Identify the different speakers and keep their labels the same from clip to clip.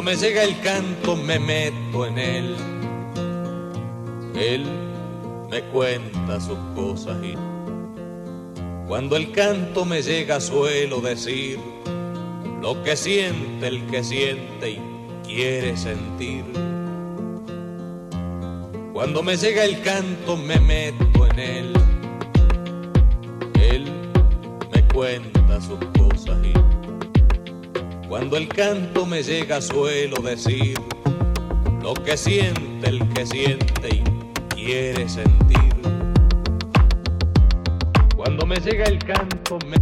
Speaker 1: Cuando me llega el canto me meto en él. Él me cuenta sus cosas y cuando el canto me llega suelo decir lo que siente el que siente y quiere sentir. Cuando me llega el canto me meto en él. Él me cuenta sus cosas y cuando el canto me llega suelo decir lo que siente el que siente y quiere sentir. Cuando me llega el canto me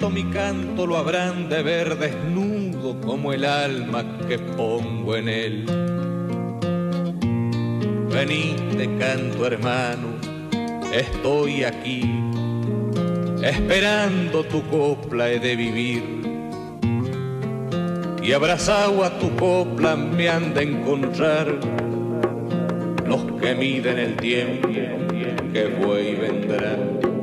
Speaker 1: Mi canto lo habrán de ver desnudo como el alma que pongo en él. Vení, te canto hermano, estoy aquí, esperando tu copla he de vivir. Y abrazado a tu copla me han de encontrar los que miden el tiempo que fue y vendrá.